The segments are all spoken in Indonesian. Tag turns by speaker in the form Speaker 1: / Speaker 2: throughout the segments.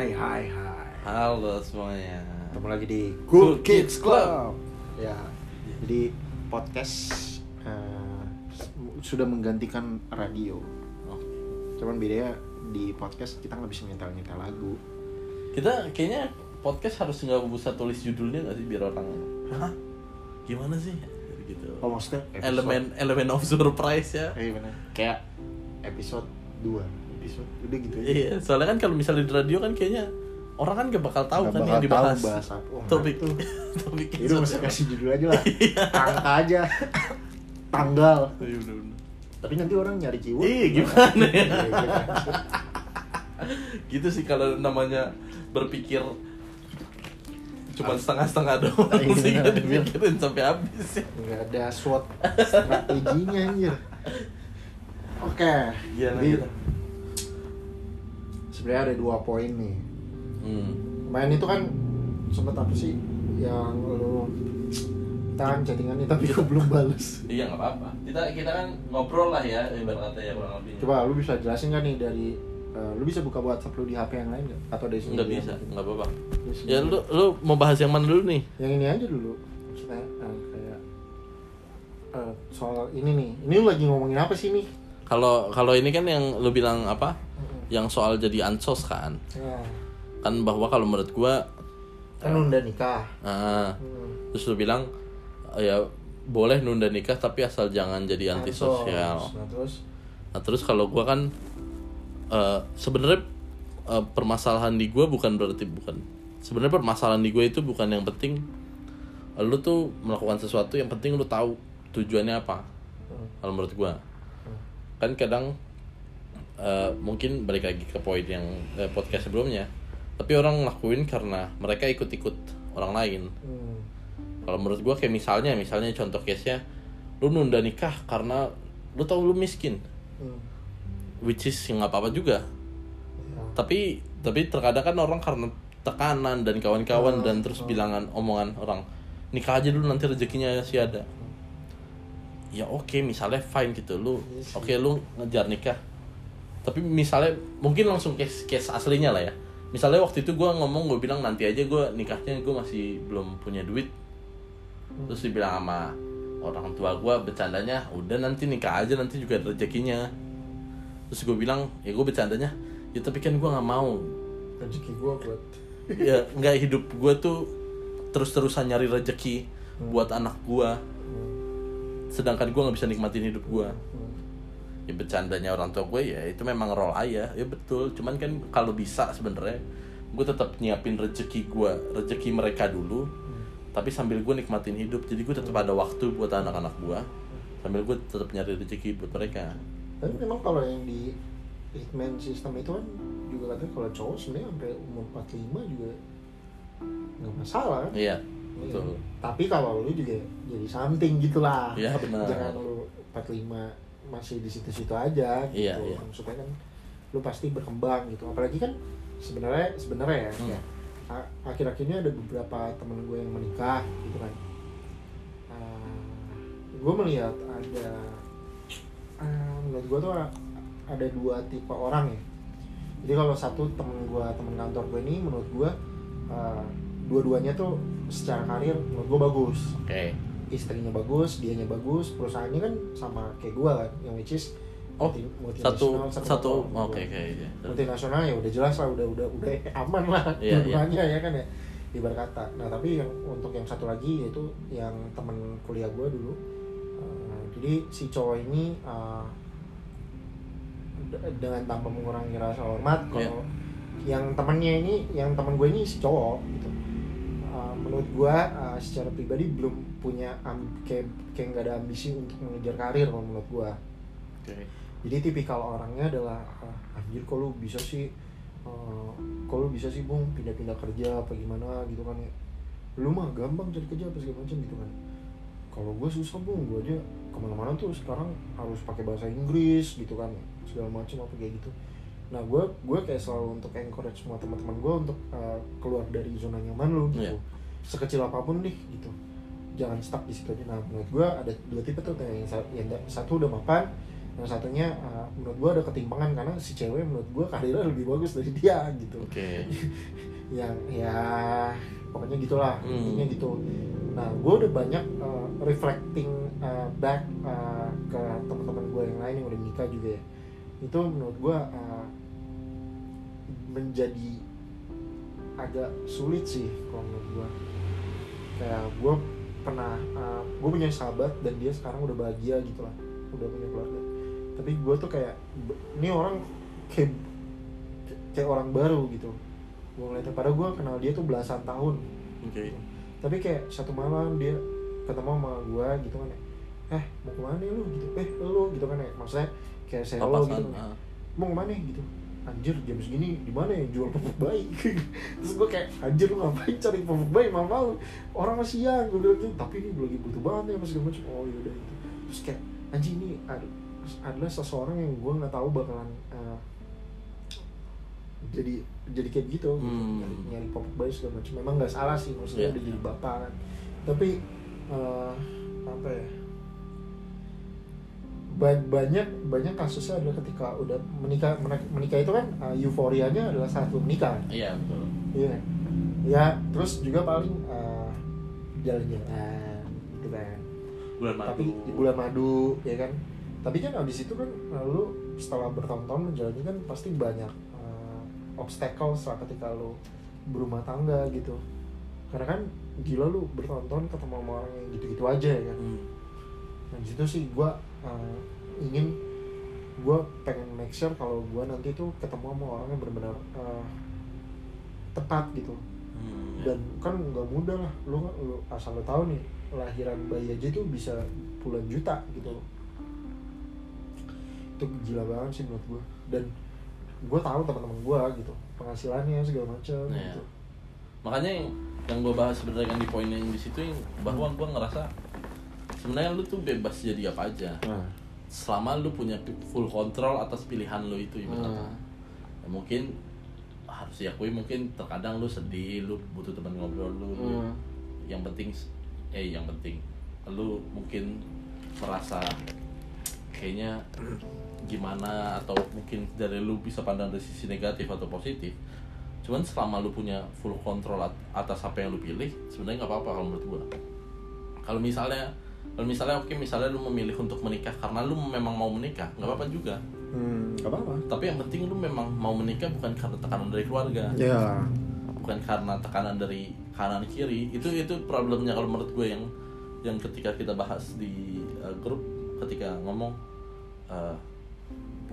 Speaker 1: Hai hai hai
Speaker 2: Halo semuanya.
Speaker 1: Ketemu lagi di
Speaker 2: Cool Kids
Speaker 1: Kids Club Ya Jadi podcast eh, Sudah menggantikan radio
Speaker 2: Oh,
Speaker 1: Cuman bedanya di podcast kita nggak bisa nyetel-nyetel lagu
Speaker 2: Kita kayaknya podcast harus nggak usah tulis judulnya nggak sih biar orang Hah? Gimana sih? Gitu.
Speaker 1: Oh maksudnya episode-
Speaker 2: elemen elemen of surprise ya.
Speaker 1: Eh bener Kayak episode 2 Episode udah gitu aja
Speaker 2: Iya, soalnya kan kalau misalnya di radio kan kayaknya orang kan gak bakal tahu
Speaker 1: Nggak
Speaker 2: kan
Speaker 1: bakal
Speaker 2: yang dibahas.
Speaker 1: tahu bahas apa. Oh,
Speaker 2: Topik
Speaker 1: nah,
Speaker 2: topik
Speaker 1: Itu
Speaker 2: episode.
Speaker 1: kasih judul aja lah Angka aja Tanggal
Speaker 2: Iya, bener-bener.
Speaker 1: Tapi nanti orang nyari keyword
Speaker 2: Iya, gimana ya?
Speaker 1: Iya, gitu.
Speaker 2: gitu sih kalau namanya berpikir cuma setengah-setengah doang
Speaker 1: Iya,
Speaker 2: sih
Speaker 1: iya.
Speaker 2: dipikirin sampai habis ya.
Speaker 1: nggak ada SWOT strateginya anjir oke
Speaker 2: Gimana,
Speaker 1: jadi
Speaker 2: gimana?
Speaker 1: Sebenarnya ada dua poin nih
Speaker 2: Hmm.
Speaker 1: kemarin itu kan sempet apa sih yang lu tahan chattingan nih tapi gue belum balas
Speaker 2: Iya nggak apa-apa. Kita kita kan ngobrol lah ya ibarat kata ya kurang lebih.
Speaker 1: coba lu bisa jelasin gak nih dari eh, lu bisa buka WhatsApp lu di HP yang lain gak? atau dari sini
Speaker 2: Nggak bisa, nggak apa-apa. Ya lu lu mau bahas yang mana dulu nih?
Speaker 1: yang ini aja dulu maksudnya eh, kayak eh, soal ini nih ini lu lagi ngomongin apa sih nih
Speaker 2: Kalau kalau ini kan yang lu bilang apa? Yang soal jadi ansos kan?
Speaker 1: ya.
Speaker 2: Kan bahwa kalau menurut gua
Speaker 1: kan nunda nikah
Speaker 2: ah,
Speaker 1: Hmm.
Speaker 2: terus lu bilang ya boleh nunda nikah tapi asal jangan jadi antisosial.
Speaker 1: Nah, terus
Speaker 2: Nah terus kalau gua kan eh, sebenarnya eh, permasalahan di gua bukan berarti bukan sebenarnya permasalahan di gua itu bukan yang penting lu tuh melakukan sesuatu yang penting lu tahu tujuannya apa
Speaker 1: Hmm.
Speaker 2: kalau menurut gua kan kadang eh, mungkin balik lagi ke poin yang eh, podcast sebelumnya. Tapi orang ngelakuin karena mereka ikut-ikut orang lain.
Speaker 1: Hmm.
Speaker 2: kalau menurut gua kayak misalnya misalnya contoh case nya lu nunda nikah karena lu tahu lu miskin.
Speaker 1: Hmm.
Speaker 2: which is nggak apa-apa juga.
Speaker 1: Ya.
Speaker 2: tapi tapi terkadang kan orang karena tekanan dan kawan-kawan
Speaker 1: Oh,
Speaker 2: dan terus bilangan omongan orang nikah aja dulu nanti rezekinya sih ada. Ya oke misalnya fine gitu. Lu
Speaker 1: Iya
Speaker 2: oke lu ngejar nikah tapi misalnya mungkin langsung case case aslinya lah ya. Misalnya waktu itu gua ngomong gue bilang nanti aja gua nikahnya gue masih belum punya duit. Terus dibilang sama orang tua gua bercandanya udah nanti nikah aja nanti juga ada rezekinya. Terus gue bilang ya gue bercandanya. Ya tapi kan gua nggak mau.
Speaker 1: Rezeki gua buat.
Speaker 2: Ya nggak hidup gua tuh terus-terusan nyari rezeki buat anak gua. Sedangkan gua nggak bisa nikmatin hidup
Speaker 1: Hmm.
Speaker 2: Ya bercandanya orang tua gue ya itu memang role ayah. Ya betul. Cuman kan kalau bisa sebenarnya gue tetap nyiapin rezeki gue rezeki mereka dulu. Tapi sambil gue nikmatin hidup jadi gue tetap ada waktu buat anak-anak gue. Sambil gue tetap nyari rezeki buat mereka.
Speaker 1: Tapi memang kalau yang di hitman system itu kan juga katanya kalau cowok sebenarnya sampai umur 45 juga nggak masalah kan?
Speaker 2: Iya
Speaker 1: Iya.
Speaker 2: betul.
Speaker 1: Tapi kalau lu juga jadi something gitulah.
Speaker 2: Iya, benar.
Speaker 1: jangan lu 45 masih di situ-situ aja gitu.
Speaker 2: Iya, iya.
Speaker 1: supaya kan lu pasti berkembang gitu. Apalagi kan sebenarnya sebenarnya ya,
Speaker 2: Hmm.
Speaker 1: ya a- akhir-akhir ini ada beberapa temen gue yang menikah gitu kan. Gue melihat ada ah, menurut gue tuh ada dua tipe orang ya. Jadi kalau satu temen gue temen kantor gue ini menurut gue ah, dua-duanya tuh secara karir menurut gue bagus.
Speaker 2: Oke
Speaker 1: istrinya bagus, dianya bagus, perusahaannya kan sama kayak gua kan, yang which is
Speaker 2: oh satu satu oke oke iya.
Speaker 1: multinasional ya udah jelas lah, udah udah udah aman lah
Speaker 2: Iya,
Speaker 1: dua-duanya ya kan ya ibarat kata. Nah tapi yang untuk yang satu lagi yaitu yang temen kuliah gua dulu, uh, jadi si cowok ini uh, de- dengan tanpa mengurangi rasa hormat,
Speaker 2: Iya.
Speaker 1: kalau yang temennya ini, yang temen gue ini si cowok gitu. Uh, menurut gua uh, secara pribadi belum punya am- kayak kayak nggak ada ambisi untuk mengejar karir kalau menurut gua.
Speaker 2: Oke.
Speaker 1: Jadi tipikal orangnya adalah ah, anjir kok lu bisa sih uh, kok lu bisa sih bung pindah-pindah kerja apa gimana gitu kan ya. Lu mah gampang cari kerja apa segala macam gitu kan. Kalau gue susah bung gue aja ke mana-mana tuh sekarang harus pakai bahasa Inggris gitu kan segala macam apa kayak gitu. Nah gue gue kayak selalu untuk encourage semua teman-teman gue untuk uh, keluar dari zona nyaman lu gitu.
Speaker 2: Iya.
Speaker 1: sekecil apa pun deh gitu jangan stuck di situ aja. Nah menurut gue ada dua tipe tuh yang, satu udah mapan yang satunya uh, menurut gue ada ketimpangan karena si cewek menurut gue karirnya lebih bagus dari dia gitu.
Speaker 2: Oke.
Speaker 1: Yang ya pokoknya gitulah
Speaker 2: Hmm.
Speaker 1: intinya gitu. Nah gue udah banyak uh, reflecting uh, back uh, ke teman-teman gue yang lain yang udah nikah juga ya. Itu menurut gue uh, menjadi agak sulit sih kalau menurut gue kayak gue pernah uh, gue punya sahabat dan dia sekarang udah bahagia gitu lah udah punya keluarga. Tapi gue tuh kayak ini orang kayak kayak orang baru gitu. Gue ngeliatnya padahal gue kenal dia tuh belasan tahun.
Speaker 2: Oke.
Speaker 1: Tapi kayak satu malam dia ketemu sama gue gitu kan ya eh mau ke mana lu? Gitu eh lu gitu kan ya. Maksudnya kayak saya lo gitu.
Speaker 2: ah.
Speaker 1: mau ke mana? Gitu anjir jam segini di mana ya? Jual pupuk bayi. Terus gue kayak anjir lu ngapain cari pupuk bayi? Mama lu orang masih siang gue bilang gitu. Tapi ini lagi butuh banget ya mas macam. Oh yaudah gitu. Terus kayak anjing ini ad- adalah seseorang yang gue nggak tahu bakalan eh, jadi jadi kayak gitu.
Speaker 2: Hmm.
Speaker 1: nyari, nyari pupuk bayi segala macam. Memang nggak salah sih maksudnya
Speaker 2: Iya.
Speaker 1: udah jadi bapak kan. Tapi eh, apa ya banyak banyak kasusnya adalah ketika udah menikah menik- menikah itu kan uh, euforianya adalah saat lu menikah.
Speaker 2: Iya betul.
Speaker 1: Iya. Ya terus juga paling uh, jalan-jalan gitu kan.
Speaker 2: Bulan madu.
Speaker 1: Tapi di bulan madu ya kan. Tapi kan abis itu kan uh, lu setelah bertahun-tahun menjalani kan pasti banyak uh, obstacles lah ketika lu berumah tangga gitu. Karena kan gila lu bertahun-tahun ketemu sama orang yang gitu-gitu aja ya kan.
Speaker 2: Hmm.
Speaker 1: Nah di situ sih gue ingin gue pengen make sure kalau gue nanti tuh ketemu sama orang yang benar-benar uh, tepat gitu.
Speaker 2: Hmm,
Speaker 1: dan kan nggak mudah lah lu, lu asal lu tahu nih lahiran bayi aja tuh bisa puluhan juta gitu. Itu gila banget sih menurut gue dan gue tahu teman-teman gue gitu penghasilannya segala macam
Speaker 2: Iya.
Speaker 1: gitu.
Speaker 2: Makanya yang, yang gue bahas sebenarnya kan di poin yang di situ yang bahwa gue ngerasa sebenarnya lu tuh bebas jadi apa aja.
Speaker 1: Nah,
Speaker 2: selama lu punya full control atas pilihan lu itu ibaratnya
Speaker 1: nah,
Speaker 2: ya, mungkin harus diakui mungkin terkadang lu sedih lu butuh teman ngobrol lu, lu
Speaker 1: Hmm.
Speaker 2: yang penting eh yang penting. Lu mungkin merasa kayaknya gimana atau mungkin dari lu bisa pandang dari sisi negatif atau positif. Cuman selama lu punya full control at- atas apa yang lu pilih sebenarnya nggak apa-apa kalau menurut gua. Kalau misalnya kalau misalnya oke misalnya lu memilih untuk menikah karena lu memang mau menikah nggak apa-apa juga.
Speaker 1: Hmm, gak apa-apa.
Speaker 2: Tapi yang penting lu memang mau menikah bukan karena tekanan dari keluarga.
Speaker 1: Ya
Speaker 2: bukan karena tekanan dari kanan kiri. Itu itu problemnya kalau menurut gue yang yang ketika kita bahas di uh, grup ketika ngomong uh,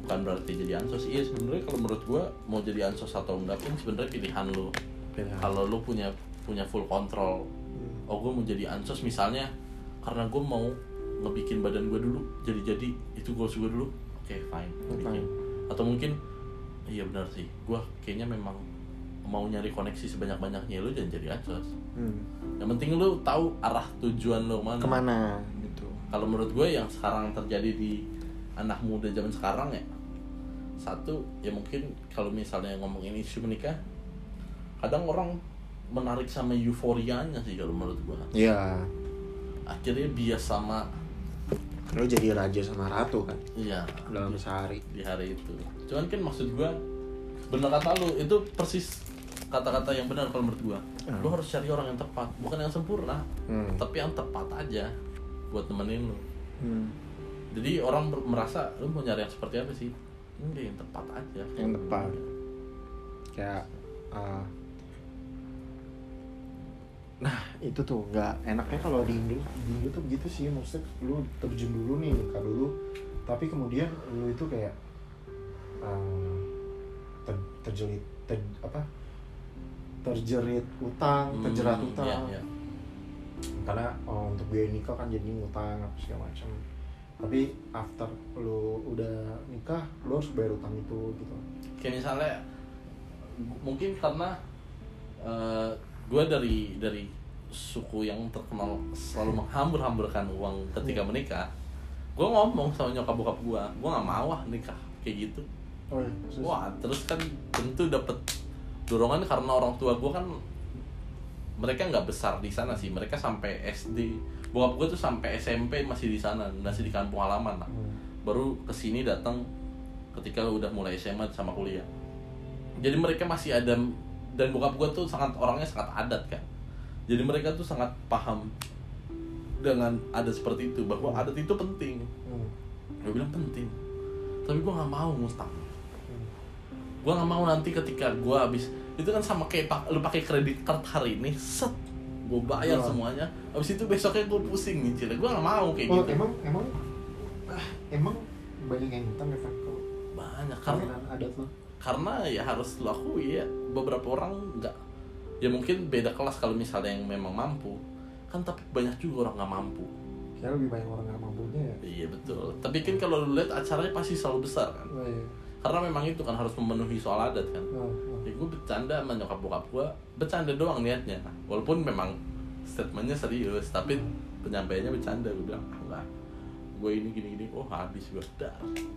Speaker 2: bukan berarti jadi ansos. Iya sebenarnya kalau menurut gue mau jadi ansos atau enggak pun sebenarnya pilihan lu. Kalau lu punya punya full control
Speaker 1: Hmm.
Speaker 2: oh gue mau jadi ansos misalnya karena gue mau ngebikin badan gue dulu jadi jadi itu goals gue dulu oke fine
Speaker 1: Oke.
Speaker 2: bikin. atau mungkin iya benar sih gue kayaknya memang mau nyari koneksi sebanyak banyaknya lu jangan jadi ansos
Speaker 1: Hmm.
Speaker 2: yang penting lu tahu arah tujuan lu mana
Speaker 1: ke mana gitu
Speaker 2: kalau menurut gue yang sekarang terjadi di anak muda zaman sekarang ya satu ya mungkin kalau misalnya ngomongin isu menikah kadang orang menarik sama euforianya sih kalau menurut gue
Speaker 1: Iya,
Speaker 2: akhirnya bias sama
Speaker 1: lu jadi raja sama ratu kan
Speaker 2: iya
Speaker 1: dalam sehari.
Speaker 2: di hari itu cuman kan maksud gua bener kata lu itu persis kata-kata yang benar kalau menurut gua
Speaker 1: Hmm.
Speaker 2: lu harus cari orang yang tepat bukan yang sempurna
Speaker 1: Hmm.
Speaker 2: tapi yang tepat aja buat nemenin lu
Speaker 1: Hmm.
Speaker 2: jadi orang merasa lu mau nyari yang seperti apa sih enggak yang tepat aja
Speaker 1: Yang tepat. Kayak uh, Nah, itu tuh nggak enaknya kalau di Indo, di Indo tuh begitu sih, maksudnya lu terjun dulu nih, nikah dulu, tapi kemudian lu itu kayak uh, ter- terjelit, ter- apa? terjerit utang,
Speaker 2: Hmm,
Speaker 1: terjerat
Speaker 2: iya,
Speaker 1: utang,
Speaker 2: iya.
Speaker 1: karena oh, untuk biaya nikah kan jadi ngutang apa segala macam. Tapi after lu udah nikah lu harus bayar utang itu gitu.
Speaker 2: Kayak misalnya mungkin karena eh gue dari dari suku yang terkenal selalu menghambur-hamburkan uang ketika
Speaker 1: Iya.
Speaker 2: menikah gue ngomong sama nyokap bokap gue gue nggak mau ah nikah kayak gitu.
Speaker 1: Oh iya
Speaker 2: wah terus kan tentu dapat dorongan karena orang tua gue kan mereka nggak besar di sana sih mereka sampai SD bokap gue tuh sampai SMP masih di sana masih di kampung halaman lah.
Speaker 1: Hmm.
Speaker 2: baru ke sini datang ketika udah mulai SMA sama kuliah. Jadi mereka masih ada dan bokap gue tuh sangat orangnya sangat adat kan jadi mereka tuh sangat paham dengan adat seperti itu bahwa adat itu penting.
Speaker 1: Hmm.
Speaker 2: gue bilang penting. Tapi gue nggak mau ngutang
Speaker 1: Hmm.
Speaker 2: gue nggak mau nanti ketika gue habis itu kan sama kayak pak- lu pakai kredit card hari ini set gue bayar
Speaker 1: Iya.
Speaker 2: semuanya. Habis itu besoknya gue pusing nyicil gue nggak mau kayak
Speaker 1: Oh,
Speaker 2: gitu.
Speaker 1: emang emang ah, emang banyak yang ngutang ya kan
Speaker 2: banyak karena
Speaker 1: adat lo.
Speaker 2: Karena ya harus lo akui ya beberapa orang nggak ya mungkin beda kelas kalau misalnya yang memang mampu. Kan tapi banyak juga orang nggak mampu.
Speaker 1: Kayak lebih banyak orang nggak mampunya ya.
Speaker 2: iya betul. Tapi kan kalau lu lihat acaranya pasti selalu besar kan?
Speaker 1: Oh, iya.
Speaker 2: karena memang itu kan harus memenuhi soal adat kan?
Speaker 1: Oh, oh.
Speaker 2: ya gue bercanda sama nyokap bokap gue bercanda doang niatnya. Walaupun memang statementnya serius tapi penyampaiannya bercanda gue bilang ah enggak gue ini gini gini oh habis gue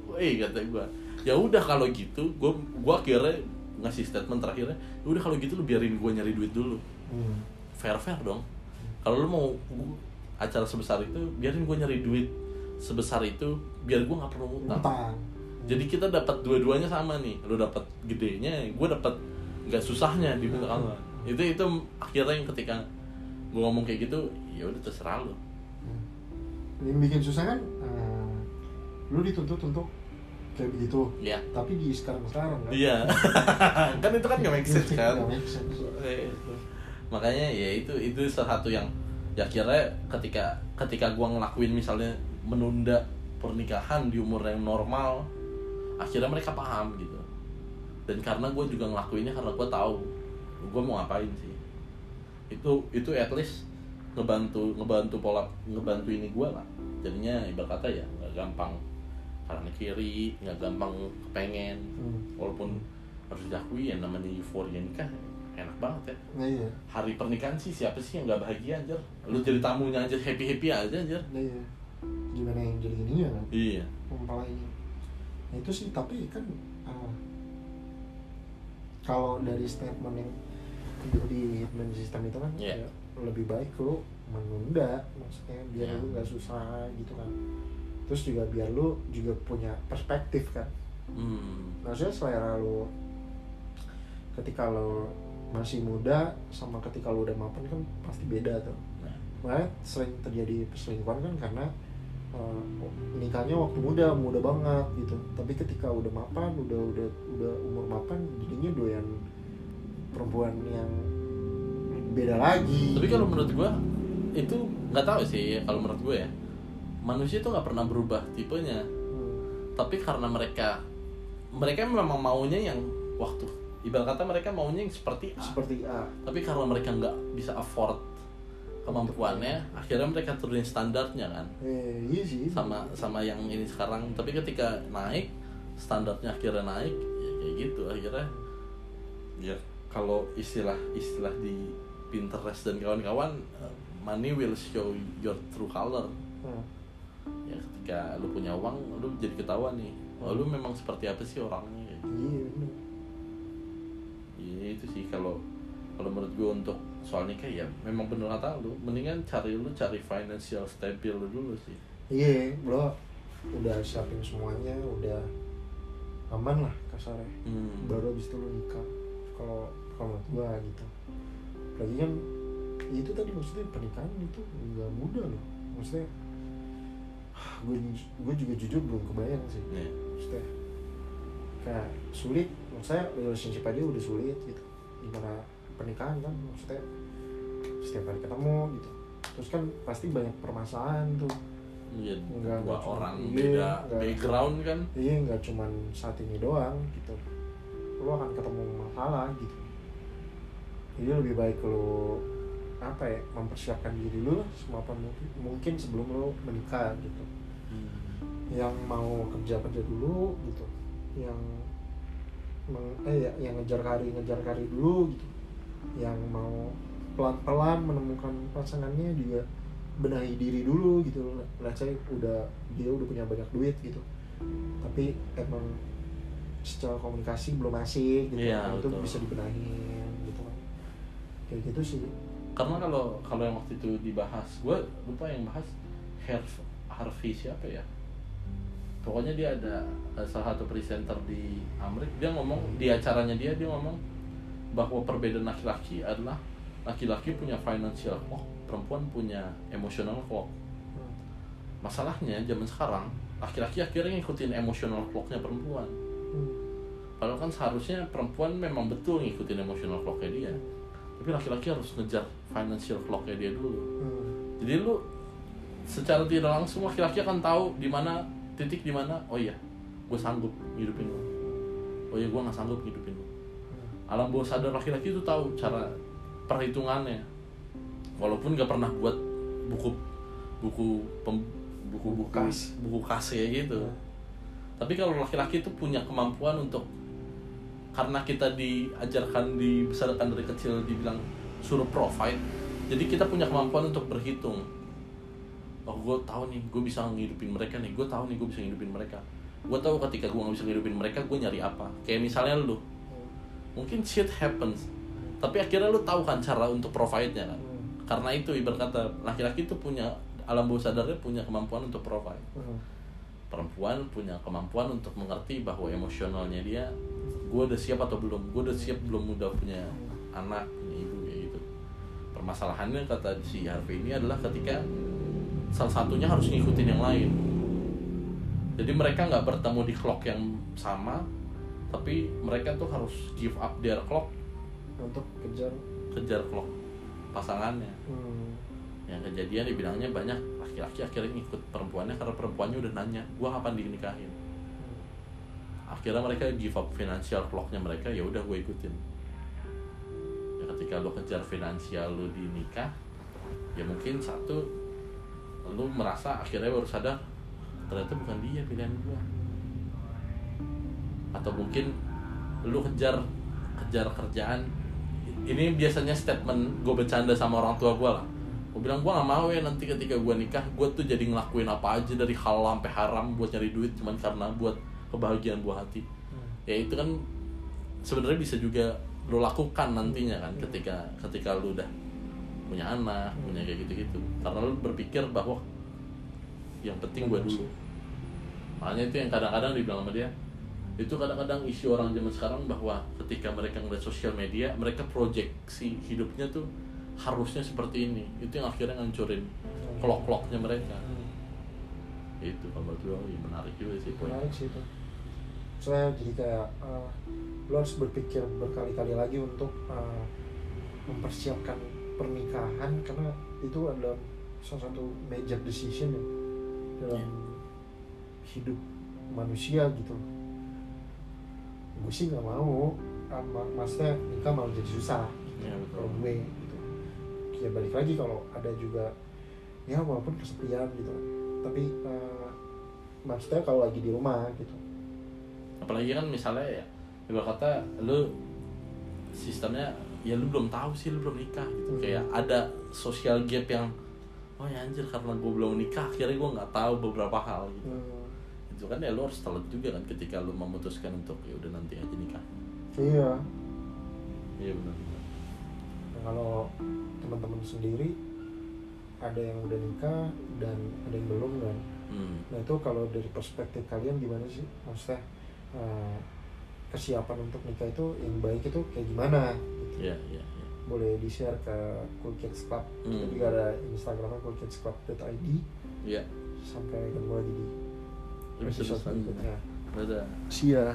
Speaker 2: woi kata gue ya udah kalau gitu gue gue akhirnya ngasih statement terakhirnya "Ya udah kalau gitu lu biarin gue nyari duit dulu.
Speaker 1: Hmm.
Speaker 2: fair fair dong. Kalau lu mau acara sebesar itu biarin gue nyari duit sebesar itu biar gue nggak perlu
Speaker 1: Utang.
Speaker 2: jadi kita dapat dua-duanya sama nih. Lu dapat gedenya gue dapat nggak susahnya di muka Allah itu itu akhirnya yang ketika gue ngomong kayak gitu ya udah terserah lu.
Speaker 1: Hmm. Yang bikin susah kan, eh, lu dituntut untuk kayak begitu.
Speaker 2: ya
Speaker 1: Tapi di sekarang sekarang kan.
Speaker 2: iya kan itu kan nggak make sense kan
Speaker 1: Nggak make sense.
Speaker 2: makanya ya itu itu salah satu yang ya akhirnya ketika ketika gua ngelakuin misalnya menunda pernikahan di umur yang normal akhirnya mereka paham gitu dan karena gue juga ngelakuinnya karena gue tahu gue mau ngapain sih itu itu at least ngebantu ngebantu pola ngebantu ini gue lah jadinya ibarat kata ya nggak gampang kanan kiri nggak gampang kepengen
Speaker 1: Hmm.
Speaker 2: walaupun harus diakui ya namanya euforia nikah enak banget ya
Speaker 1: Nah iya.
Speaker 2: hari pernikahan sih siapa sih yang nggak bahagia anjir lu jadi tamunya aja happy happy aja anjir
Speaker 1: Nah iya. Gimana yang jadi gini ya kan?
Speaker 2: iya
Speaker 1: mempelainya nah, itu sih tapi kan ah, kalau dari statement yang di hidden system itu kan
Speaker 2: Iya.
Speaker 1: ya, lebih baik lu menunda maksudnya biar
Speaker 2: Iya.
Speaker 1: lu nggak susah gitu kan. Terus juga biar lu juga punya perspektif kan.
Speaker 2: Hmm.
Speaker 1: maksudnya selera lu ketika lu masih muda sama ketika lu udah mapan kan pasti beda tuh.
Speaker 2: Nah,
Speaker 1: makanya sering terjadi perselingkuhan kan karena uh, nikahnya waktu muda muda banget gitu. Tapi ketika udah mapan udah udah udah umur mapan jadinya doyan perempuan yang beda lagi.
Speaker 2: Tapi kalau menurut gue itu nggak tahu sih kalau menurut gue ya. Manusia tuh nggak pernah berubah tipenya.
Speaker 1: Hmm.
Speaker 2: tapi karena mereka mereka memang maunya yang waktu. Ibarat kata mereka maunya yang seperti A.
Speaker 1: Seperti A.
Speaker 2: Tapi karena mereka nggak bisa afford kemampuannya akhirnya mereka turunin standarnya kan.
Speaker 1: Eh, iya sih.
Speaker 2: Sama sama yang ini sekarang. Tapi ketika naik standarnya akhirnya naik ya kayak gitu akhirnya. Ya kalau istilah istilah di Pinterest dan kawan-kawan eh, money will show your true color.
Speaker 1: Hmm.
Speaker 2: ya ketika lu punya uang lu jadi ketahuan nih. Oh, lu memang seperti apa sih orangnya gitu.
Speaker 1: iya bener.
Speaker 2: Iya itu sih kalau kalau menurut gue untuk soal nikah ya memang bener kata lu. Mendingan cari lu cari financial stable lu dulu sih.
Speaker 1: Iya lo udah siapin semuanya udah aman lah kasarnya.
Speaker 2: Hmm.
Speaker 1: baru habis itu lo nikah. Kalau kalau menurut gua gitu lagi kan itu tadi maksudnya pernikahan itu nggak mudah loh. Maksudnya gue gue juga jujur belum kebayang sih.
Speaker 2: Nih.
Speaker 1: maksudnya kayak sulit. Maksudnya relationship aja udah sulit gitu. Gimana pernikahan kan maksudnya setiap hari ketemu gitu. Terus kan pasti banyak permasalahan tuh.
Speaker 2: Iya,
Speaker 1: Enggak,
Speaker 2: dua
Speaker 1: enggak cuma-
Speaker 2: orang
Speaker 1: iya,
Speaker 2: beda
Speaker 1: enggak.
Speaker 2: background kan.
Speaker 1: iya nggak cuman saat ini doang gitu. Lo akan ketemu masalah gitu jadi lebih baik lo apa ya mempersiapkan diri lo lah semampu mungkin, mungkin sebelum lo menikah gitu. Yang mau kerja kerja dulu gitu. Yang meng- eh ya, yang ngejar kari ngejar kari dulu gitu. Yang mau pelan pelan menemukan pasangannya juga benahi diri dulu gitu. Let's say udah dia udah punya banyak duit gitu. Tapi emang secara komunikasi belum asik gitu.
Speaker 2: Iya,
Speaker 1: Nah, itu bisa dibenahin. kan kayak gitu sih.
Speaker 2: Karena kalau kalau yang waktu itu dibahas gue lupa yang bahas Harv Harvey siapa ya? Pokoknya dia ada eh, salah satu presenter di Amerika dia ngomong di acaranya dia dia ngomong bahwa perbedaan laki-laki adalah laki-laki punya financial clock perempuan punya emotional clock
Speaker 1: Hmm.
Speaker 2: masalahnya zaman sekarang laki-laki akhirnya ngikutin emotional clocknya perempuan.
Speaker 1: Hmm.
Speaker 2: padahal kan seharusnya perempuan memang betul ngikutin emotional clocknya dia tapi laki-laki harus ngejar financial clocknya dia dulu.
Speaker 1: Hmm.
Speaker 2: jadi lu secara tidak langsung laki-laki akan tahu di mana titik di mana oh iya gue sanggup ngidupin lu. Oh iya gue nggak sanggup ngidupin lu. Alam bawah sadar laki-laki itu tahu cara perhitungannya. Walaupun gak pernah buat buku buku pem, buku buku
Speaker 1: Kas.
Speaker 2: buku kas kayak gitu. Tapi kalau laki-laki itu punya kemampuan untuk karena kita diajarkan dibesarkan dari kecil dibilang suruh provide jadi kita punya kemampuan untuk berhitung. Oh gue tahu nih gue bisa ngidupin mereka nih gue tahu nih gue bisa ngidupin mereka. Gue tahu ketika gue nggak bisa ngidupin mereka gue nyari apa. Kayak misalnya lu. Mungkin shit happens tapi akhirnya lu tahu kan cara untuk provide-nya kan?
Speaker 1: Hmm.
Speaker 2: karena itu ibarat kata laki-laki itu punya alam bawah sadarnya punya kemampuan untuk provide.
Speaker 1: Hmm.
Speaker 2: perempuan punya kemampuan untuk mengerti bahwa emosionalnya dia gue udah siap atau belum? Gue udah siap belum udah punya anak punya ibu kayak gitu. Permasalahannya kata si Harvey ini adalah ketika salah satunya harus ngikutin yang lain. Jadi mereka nggak bertemu di clock yang sama tapi mereka tuh harus give up their clock
Speaker 1: untuk kejar.
Speaker 2: kejar clock pasangannya.
Speaker 1: Hmm.
Speaker 2: yang kejadian dibilangnya banyak laki-laki akhirnya ngikut perempuannya karena perempuannya udah nanya gua kapan dinikahin akhirnya mereka give up financial clocknya mereka ya udah gue ikutin. Ya ketika lo kejar finansial lo di nikah ya mungkin satu lo merasa akhirnya baru sadar ternyata bukan dia pilihan gua. Atau mungkin lu kejar kejar kerjaan. Ini biasanya statement gue bercanda sama orang tua gue lah. Gue bilang gue gak mau ya nanti ketika gue nikah gue tuh jadi ngelakuin apa aja dari halal sampai haram buat nyari duit cuman karena buat kebahagiaan buah hati.
Speaker 1: Hmm.
Speaker 2: ya itu kan sebenarnya bisa juga lo lakukan nantinya kan
Speaker 1: Hmm.
Speaker 2: ketika ketika lu udah punya anak punya kayak gitu gitu karena lu berpikir bahwa yang penting gue dulu. Makanya itu yang kadang-kadang dibilang sama dia itu kadang-kadang isu orang zaman sekarang bahwa ketika mereka ngeliat sosial media mereka proyeksi hidupnya tuh harusnya seperti ini. Itu yang akhirnya ngancurin clock-clocknya mereka.
Speaker 1: Hmm.
Speaker 2: itu kalau menurut gue ya menarik juga sih poin
Speaker 1: menarik sih itu saya jadi kayak eh, lo harus berpikir berkali-kali lagi untuk eh, mempersiapkan pernikahan karena itu adalah salah satu major decision ya dalam hidup manusia gitu. Gue sih nggak mau ah, ma- maksudnya nikah malah jadi susah.
Speaker 2: Ya betul.
Speaker 1: Kalau gue gitu. Ya balik lagi kalau ada juga ya walaupun kesepian gitu. Tapi eh, maksudnya kalau lagi di rumah gitu
Speaker 2: apalagi kan misalnya ya ibarat kata lu sistemnya ya lu belum tahu sih lu belum nikah gitu.
Speaker 1: Hmm.
Speaker 2: kayak ada social gap yang oh ya anjir karena gue belum nikah akhirnya gue nggak tahu beberapa hal gitu.
Speaker 1: Hmm,
Speaker 2: itu kan ya lu harus telat juga kan ketika lu memutuskan untuk ya udah nanti aja nikah.
Speaker 1: Iya.
Speaker 2: Iya benar.
Speaker 1: Nah, kalau teman-teman sendiri ada yang udah nikah dan ada yang belum kan?
Speaker 2: Hmm.
Speaker 1: nah itu kalau dari perspektif kalian gimana sih? Maksudnya eh, kesiapan untuk nikah itu yang baik itu kayak gimana? Gitu.
Speaker 2: iya iya iya.
Speaker 1: Boleh di share ke Cool Kids Club.
Speaker 2: Hmm.
Speaker 1: kita juga ada instagramnya coolkidsclub.id
Speaker 2: iya.
Speaker 1: Sampai ketemu lagi di episode
Speaker 2: selanjutnya
Speaker 1: berikutnya.
Speaker 2: Dadah.
Speaker 1: See ya